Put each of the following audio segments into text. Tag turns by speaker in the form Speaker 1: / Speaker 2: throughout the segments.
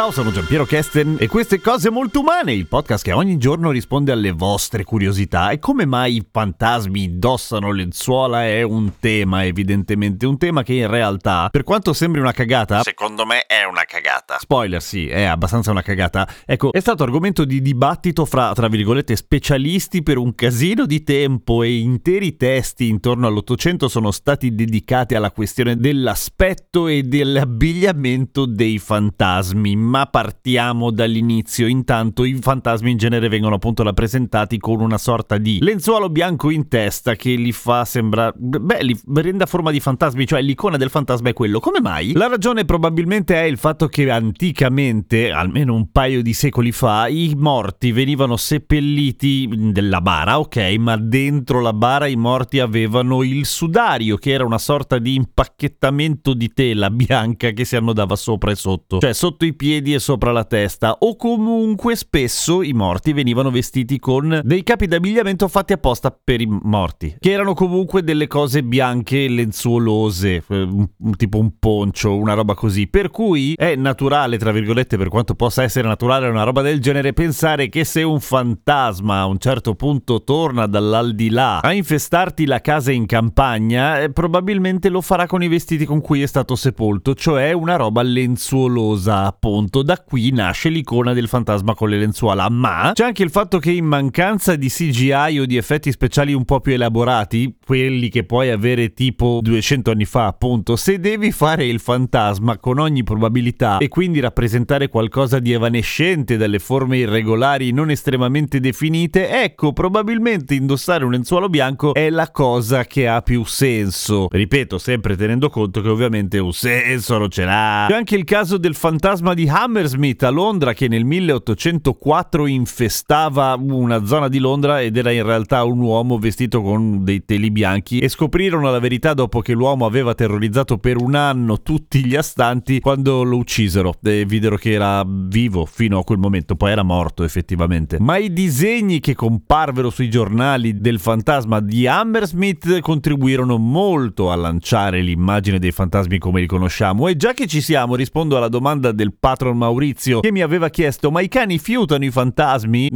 Speaker 1: Ciao, sono Giampiero Kesten e queste cose molto umane, il podcast che ogni giorno risponde alle vostre curiosità. E come mai i fantasmi indossano lenzuola è un tema, evidentemente, un tema che in realtà, per quanto sembri una cagata, secondo me è una cagata. Spoiler, sì, è abbastanza una cagata. Ecco, è stato argomento di dibattito fra, tra virgolette, specialisti per un casino di tempo e interi testi intorno all'Ottocento sono stati dedicati alla questione dell'aspetto e dell'abbigliamento dei fantasmi ma partiamo dall'inizio. Intanto i fantasmi in genere vengono appunto rappresentati con una sorta di lenzuolo bianco in testa che li fa sembrare, beh, li rende a forma di fantasmi, cioè l'icona del fantasma è quello. Come mai? La ragione probabilmente è il fatto che anticamente, almeno un paio di secoli fa, i morti venivano seppelliti nella bara, ok, ma dentro la bara i morti avevano il sudario, che era una sorta di impacchettamento di tela bianca che si annodava sopra e sotto, cioè sotto i piedi piedi sopra la testa o comunque spesso i morti venivano vestiti con dei capi d'abbigliamento fatti apposta per i morti, che erano comunque delle cose bianche lenzuolose, eh, tipo un poncio, una roba così. Per cui è naturale, tra virgolette, per quanto possa essere naturale una roba del genere, pensare che se un fantasma a un certo punto torna dall'aldilà a infestarti la casa in campagna, eh, probabilmente lo farà con i vestiti con cui è stato sepolto, cioè una roba lenzuolosa, appunto appunto da qui nasce l'icona del fantasma con le lenzuola, ma c'è anche il fatto che in mancanza di CGI o di effetti speciali un po' più elaborati, quelli che puoi avere tipo 200 anni fa appunto, se devi fare il fantasma con ogni probabilità e quindi rappresentare qualcosa di evanescente dalle forme irregolari non estremamente definite, ecco probabilmente indossare un lenzuolo bianco è la cosa che ha più senso. Ripeto, sempre tenendo conto che ovviamente un senso non ce l'ha. C'è anche il caso del fantasma di Hammersmith a Londra che nel 1804 infestava una zona di Londra ed era in realtà un uomo vestito con dei teli bianchi. E scoprirono la verità dopo che l'uomo aveva terrorizzato per un anno tutti gli astanti quando lo uccisero. E videro che era vivo fino a quel momento, poi era morto effettivamente. Ma i disegni che comparvero sui giornali del fantasma di Hammersmith contribuirono molto a lanciare l'immagine dei fantasmi come li conosciamo. E già che ci siamo rispondo alla domanda del patron patron Maurizio che mi aveva chiesto ma i cani fiutano i fantasmi?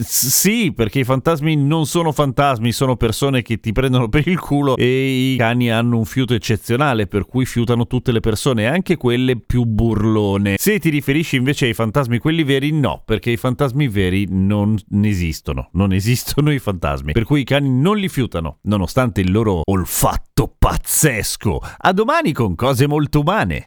Speaker 1: sì, perché i fantasmi non sono fantasmi, sono persone che ti prendono per il culo e i cani hanno un fiuto eccezionale per cui fiutano tutte le persone, anche quelle più burlone. Se ti riferisci invece ai fantasmi quelli veri, no, perché i fantasmi veri non esistono, non esistono i fantasmi, per cui i cani non li fiutano, nonostante il loro olfatto pazzesco. A domani con cose molto umane.